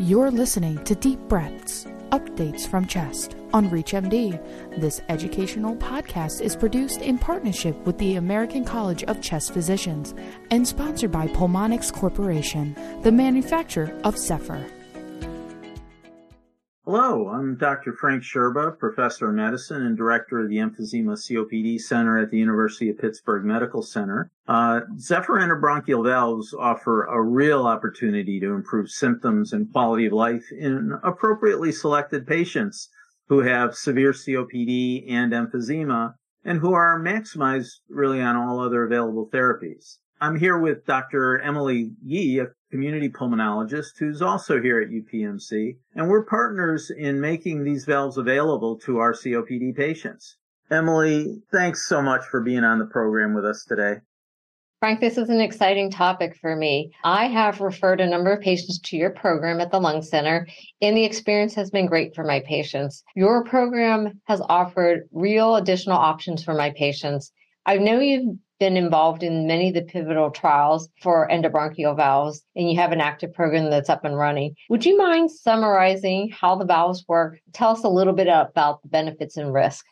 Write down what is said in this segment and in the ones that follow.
You're listening to Deep Breaths, updates from CHEST on ReachMD. This educational podcast is produced in partnership with the American College of Chest Physicians and sponsored by Pulmonx Corporation, the manufacturer of Zephyr. Hello, I'm Dr. Frank Sciurba, Professor of Medicine and Director of the Emphysema COPD Center at the University of Pittsburgh Medical Center. Uh, Zephyr endobronchial valves offer a real opportunity to improve symptoms and quality of life in appropriately selected patients who have severe COPD and emphysema and who are maximized really on all other available therapies. I'm here with Dr. Emily Yi, a community pulmonologist who's also here at UPMC, and we're partners in making these valves available to our COPD patients. Emily, thanks so much for being on the program with us today. Frank, this is an exciting topic for me. I have referred a number of patients to your program at the Lung Center, and the experience has been great for my patients. Your program has offered real additional options for my patients. I know you've been involved in many of the pivotal trials for endobronchial valves, and you have an active program that's up and running. Would you mind summarizing how the valves work? Tell us a little bit about the benefits and risk.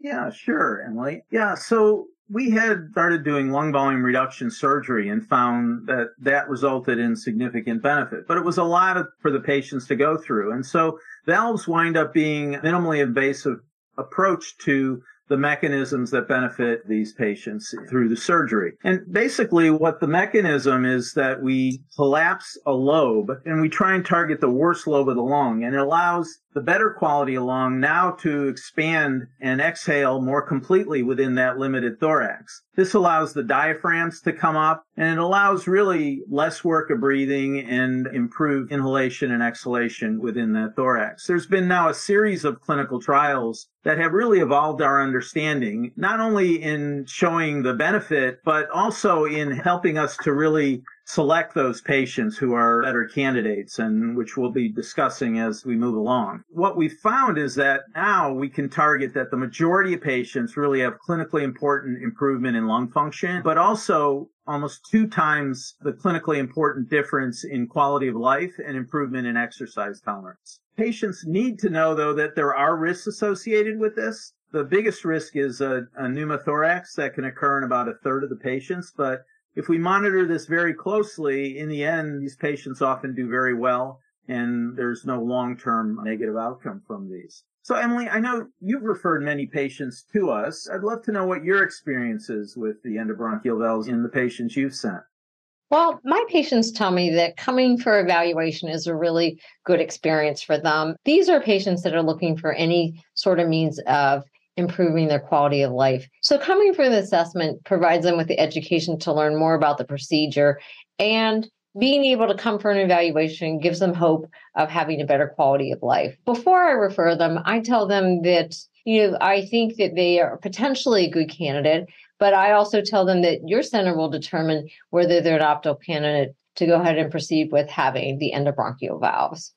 Yeah, sure, Emily. Yeah, so we had started doing lung volume reduction surgery and found that that resulted in significant benefit, but it was a lot of, for the patients to go through. And so valves wind up being minimally invasive approach to the mechanisms that benefit these patients through the surgery. And basically what the mechanism is that we collapse a lobe and we try and target the worst lobe of the lung and it allows the better quality along now to expand and exhale more completely within that limited thorax. This allows the diaphragms to come up and it allows really less work of breathing and improved inhalation and exhalation within that thorax. There's been now a series of clinical trials that have really evolved our understanding, not only in showing the benefit, but also in helping us to really select those patients who are better candidates and which we'll be discussing as we move along. What we found is that now we can target that the majority of patients really have clinically important improvement in lung function, but also almost two times the clinically important difference in quality of life and improvement in exercise tolerance. Patients need to know though that there are risks associated with this. The biggest risk is a, a pneumothorax that can occur in about a third of the patients, but if we monitor this very closely, in the end, these patients often do very well and there's no long-term negative outcome from these. So Emily, I know you've referred many patients to us. I'd love to know what your experience is with the endobronchial valves in the patients you've sent. Well, my patients tell me that coming for evaluation is a really good experience for them. These are patients that are looking for any sort of means of improving their quality of life. So, coming for the assessment provides them with the education to learn more about the procedure and being able to come for an evaluation gives them hope of having a better quality of life. Before I refer them, I tell them that, you know, I think that they are potentially a good candidate, but I also tell them that your center will determine whether they're an optimal candidate to go ahead and proceed with having the endobronchial valves.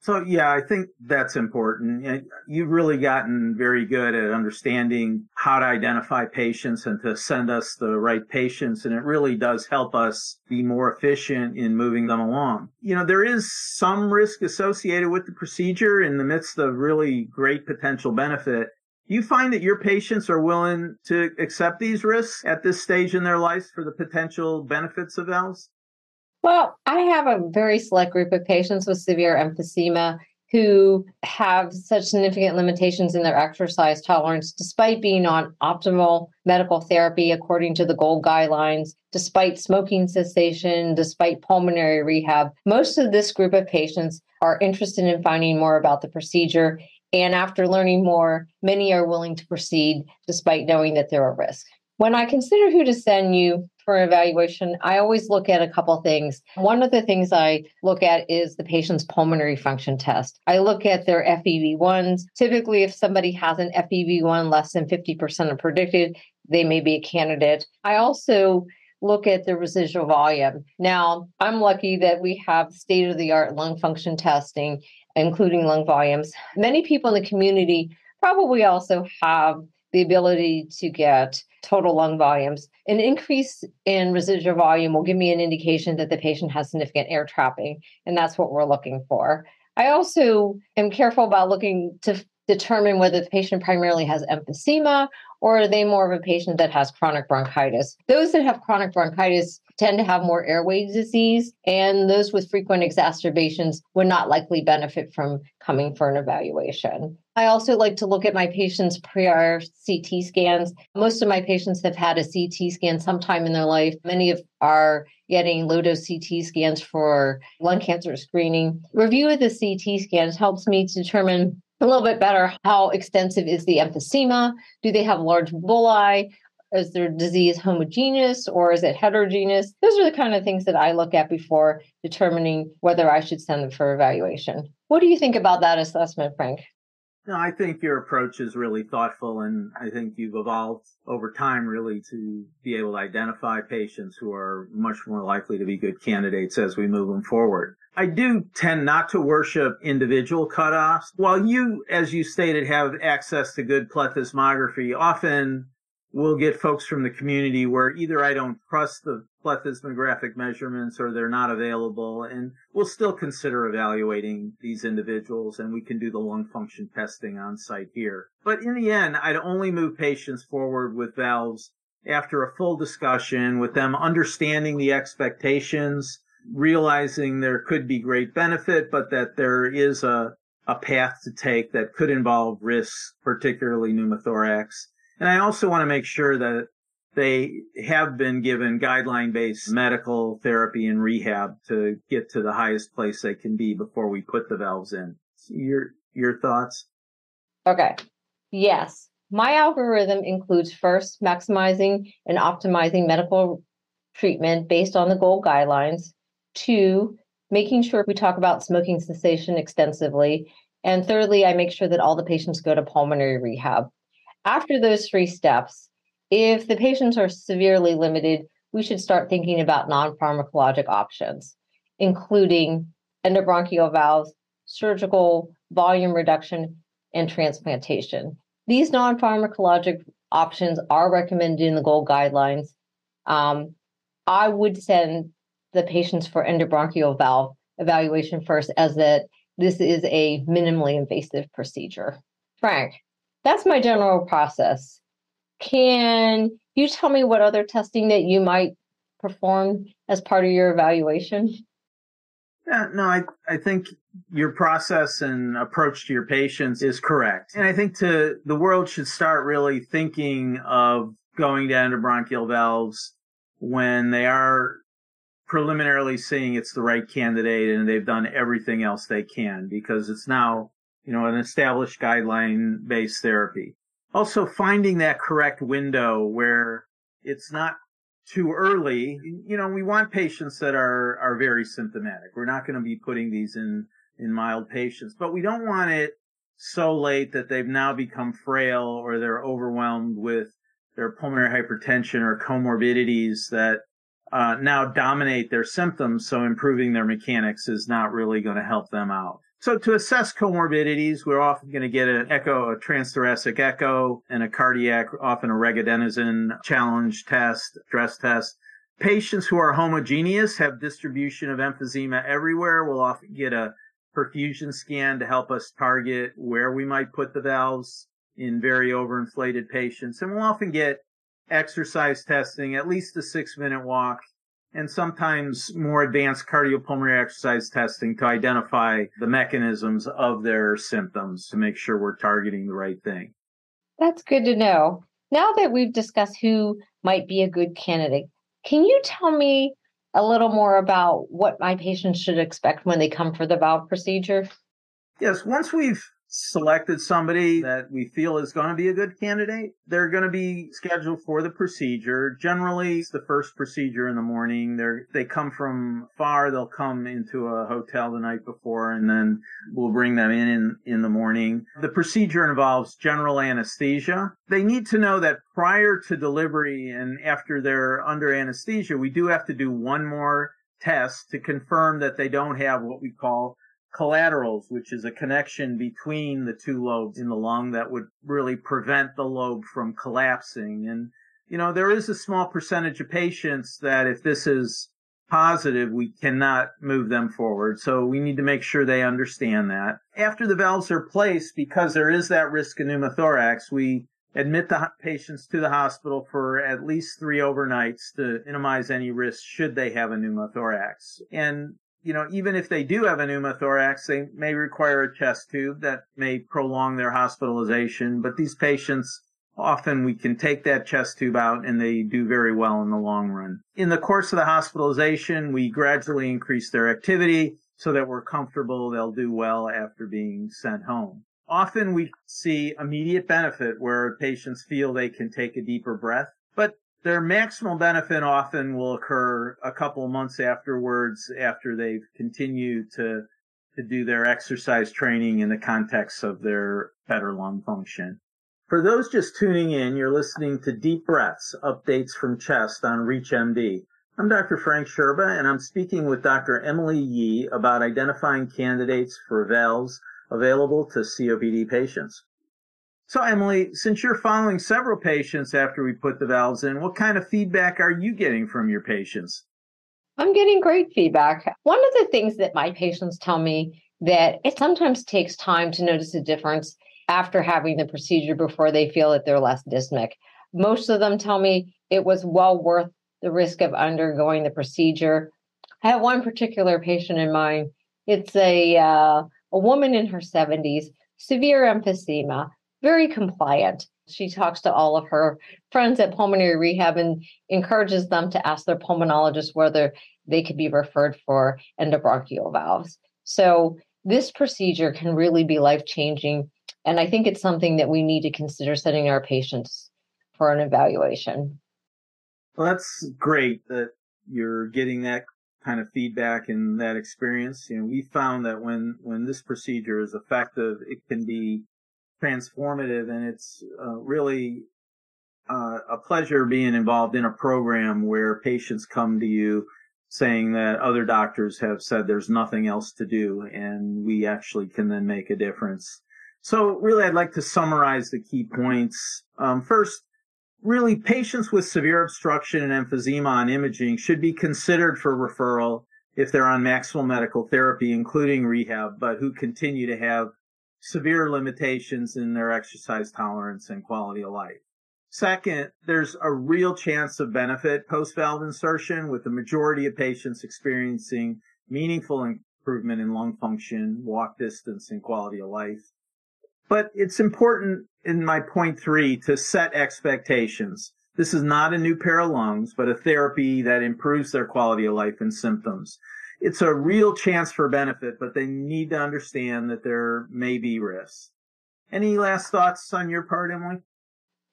So yeah, I think that's important. You've really gotten very good at understanding how to identify patients and to send us the right patients. And it really does help us be more efficient in moving them along. You know, there is some risk associated with the procedure in the midst of really great potential benefit. Do you find that your patients are willing to accept these risks at this stage in their lives for the potential benefits of valves? Well, I have a very select group of patients with severe emphysema who have such significant limitations in their exercise tolerance, despite being on optimal medical therapy according to the GOLD guidelines, despite smoking cessation, despite pulmonary rehab. Most of this group of patients are interested in finding more about the procedure. And after learning more, many are willing to proceed despite knowing that they're at risk. When I consider who to send you for evaluation, I always look at a couple things. One of the things I look at is the patient's pulmonary function test. I look at their FEV1s. Typically, if somebody has an FEV1 less than 50% of predicted, they may be a candidate. I also look at the residual volume. Now, I'm lucky that we have state of the art lung function testing, including lung volumes. Many people in the community probably also have the ability to get total lung volumes. An increase in residual volume will give me an indication that the patient has significant air trapping, and that's what we're looking for. I also am careful about looking to determine whether the patient primarily has emphysema or are they more of a patient that has chronic bronchitis? Those that have chronic bronchitis tend to have more airway disease, and those with frequent exacerbations would not likely benefit from coming for an evaluation. I also like to look at my patients' prior CT scans. Most of my patients have had a CT scan sometime in their life. Many of are getting low dose CT scans for lung cancer screening. Review of the CT scans helps me determine a little bit better how extensive is the emphysema? Do they have large bullae? Is their disease homogeneous or is it heterogeneous? Those are the kind of things that I look at before determining whether I should send them for evaluation. What do you think about that assessment, Frank? No, I think your approach is really thoughtful, and I think you've evolved over time really to be able to identify patients who are much more likely to be good candidates as we move them forward. I do tend not to worship individual cutoffs. While you, as you stated, have access to good plethysmography, often we'll get folks from the community where either I don't trust the plethysmographic measurements or they're not available and we'll still consider evaluating these individuals and we can do the lung function testing on site here. But in the end, I'd only move patients forward with valves after a full discussion with them understanding the expectations, realizing there could be great benefit, but that there is a, a path to take that could involve risks, particularly pneumothorax. And I also want to make sure that they have been given guideline based medical therapy and rehab to get to the highest place they can be before we put the valves in. Your your thoughts? Okay. Yes. My algorithm includes first maximizing and optimizing medical treatment based on the GOLD guidelines. Two, making sure we talk about smoking cessation extensively. And thirdly, I make sure that all the patients go to pulmonary rehab. After those three steps, if the patients are severely limited, we should start thinking about non pharmacologic options, including endobronchial valves, surgical volume reduction, and transplantation. These non pharmacologic options are recommended in the GOLD guidelines. Um, I would send the patients for endobronchial valve evaluation first, as that this is a minimally invasive procedure. Frank, that's my general process. Can you tell me what other testing that you might perform as part of your evaluation? Yeah, no, I, I think your process and approach to your patients is correct. And I think to the world should start really thinking of going down to endobronchial valves when they are preliminarily seeing it's the right candidate and they've done everything else they can because it's now, you know, an established guideline based therapy also finding that correct window where it's not too early. You know, we want patients that are, are very symptomatic. We're not going to be putting these in, in mild patients, but we don't want it so late that they've now become frail or they're overwhelmed with their pulmonary hypertension or comorbidities that uh, now dominate their symptoms. So improving their mechanics is not really going to help them out. So to assess comorbidities, we're often going to get an echo, a transthoracic echo, and a cardiac, often a regadenoson challenge test, stress test. Patients who are homogeneous have distribution of emphysema everywhere. We'll often get a perfusion scan to help us target where we might put the valves in very overinflated patients. And we'll often get exercise testing, at least a six minute walk and sometimes more advanced cardiopulmonary exercise testing to identify the mechanisms of their symptoms to make sure we're targeting the right thing. That's good to know. Now that we've discussed who might be a good candidate, can you tell me a little more about what my patients should expect when they come for the valve procedure? Yes, once we've selected somebody that we feel is going to be a good candidate, they're going to be scheduled for the procedure. Generally, it's the first procedure in the morning. They're, they come from far. They'll come into a hotel the night before and then we'll bring them in, in in the morning. The procedure involves general anesthesia. They need to know that prior to delivery and after they're under anesthesia, we do have to do one more test to confirm that they don't have what we call collaterals, which is a connection between the two lobes in the lung that would really prevent the lobe from collapsing. And you know, there is a small percentage of patients that if this is positive, we cannot move them forward. So we need to make sure they understand that. After the valves are placed, because there is that risk of pneumothorax, we admit the patients to the hospital for at least three overnights to minimize any risk should they have a pneumothorax. And, you know, even if they do have a pneumothorax, they may require a chest tube that may prolong their hospitalization. But these patients often we can take that chest tube out and they do very well in the long run. In the course of the hospitalization, we gradually increase their activity so that we're comfortable they'll do well after being sent home. Often we see immediate benefit where patients feel they can take a deeper breath, but their maximal benefit often will occur a couple of months afterwards after they've continued to to do their exercise training in the context of their better lung function. For those just tuning in, you're listening to Deep Breaths, updates from CHEST on ReachMD. I'm Dr. Frank Sciurba, and I'm speaking with Dr. Emily Yee about identifying candidates for valves available to COPD patients. So, Emily, since you're following several patients after we put the valves in, what kind of feedback are you getting from your patients? I'm getting great feedback. One of the things that my patients tell me that it sometimes takes time to notice a difference after having the procedure before they feel that they're less dyspneic. Most of them tell me it was well worth the risk of undergoing the procedure. I have one particular patient in mind. It's a uh, a woman in her 70s, severe emphysema, very compliant. She talks to all of her friends at pulmonary rehab and encourages them to ask their pulmonologist whether they could be referred for endobronchial valves. So this procedure can really be life changing and I think it's something that we need to consider sending our patients for an evaluation. Well, that's great that you're getting that kind of feedback and that experience. You know, we found that when, when this procedure is effective, it can be transformative and it's uh, really uh, a pleasure being involved in a program where patients come to you saying that other doctors have said there's nothing else to do and we actually can then make a difference. So really, I'd like to summarize the key points. Um, first, really, patients with severe obstruction and emphysema on imaging should be considered for referral if they're on maximal medical therapy, including rehab, but who continue to have severe limitations in their exercise tolerance and quality of life. Second, there's a real chance of benefit post valve insertion with the majority of patients experiencing meaningful improvement in lung function, walk distance, and quality of life. But it's important in my point three to set expectations. This is not a new pair of lungs, but a therapy that improves their quality of life and symptoms. It's a real chance for benefit, but they need to understand that there may be risks. Any last thoughts on your part, Emily?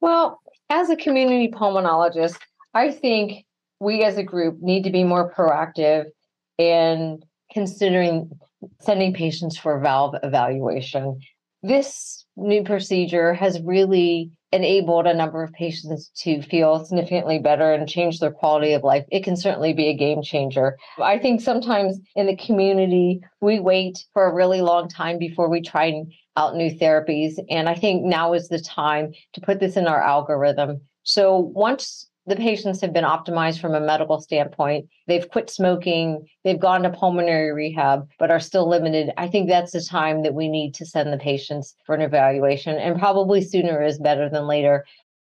Well, as a community pulmonologist, I think we as a group need to be more proactive in considering sending patients for valve evaluation this new procedure has really enabled a number of patients to feel significantly better and change their quality of life. It can certainly be a game changer. I think sometimes in the community, we wait for a really long time before we try out new therapies. And I think now is the time to put this in our algorithm. So once the patients have been optimized from a medical standpoint. They've quit smoking, they've gone to pulmonary rehab, but are still limited. I think that's the time that we need to send the patients for an evaluation, and probably sooner is better than later.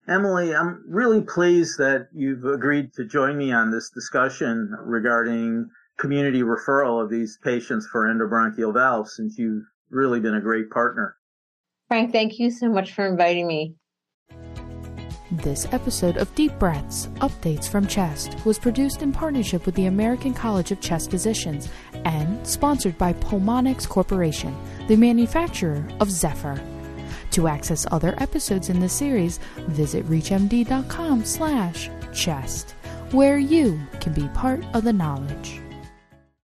Emily, I'm really pleased that you've agreed to join me on this discussion regarding community referral of these patients for endobronchial valves, since you've really been a great partner. Frank, thank you so much for inviting me. This episode of Deep Breaths Updates from Chest was produced in partnership with the American College of Chest Physicians and sponsored by Pulmonx Corporation, the manufacturer of Zephyr. To access other episodes in the series, visit reachmd.com/chest, where you can be part of the knowledge.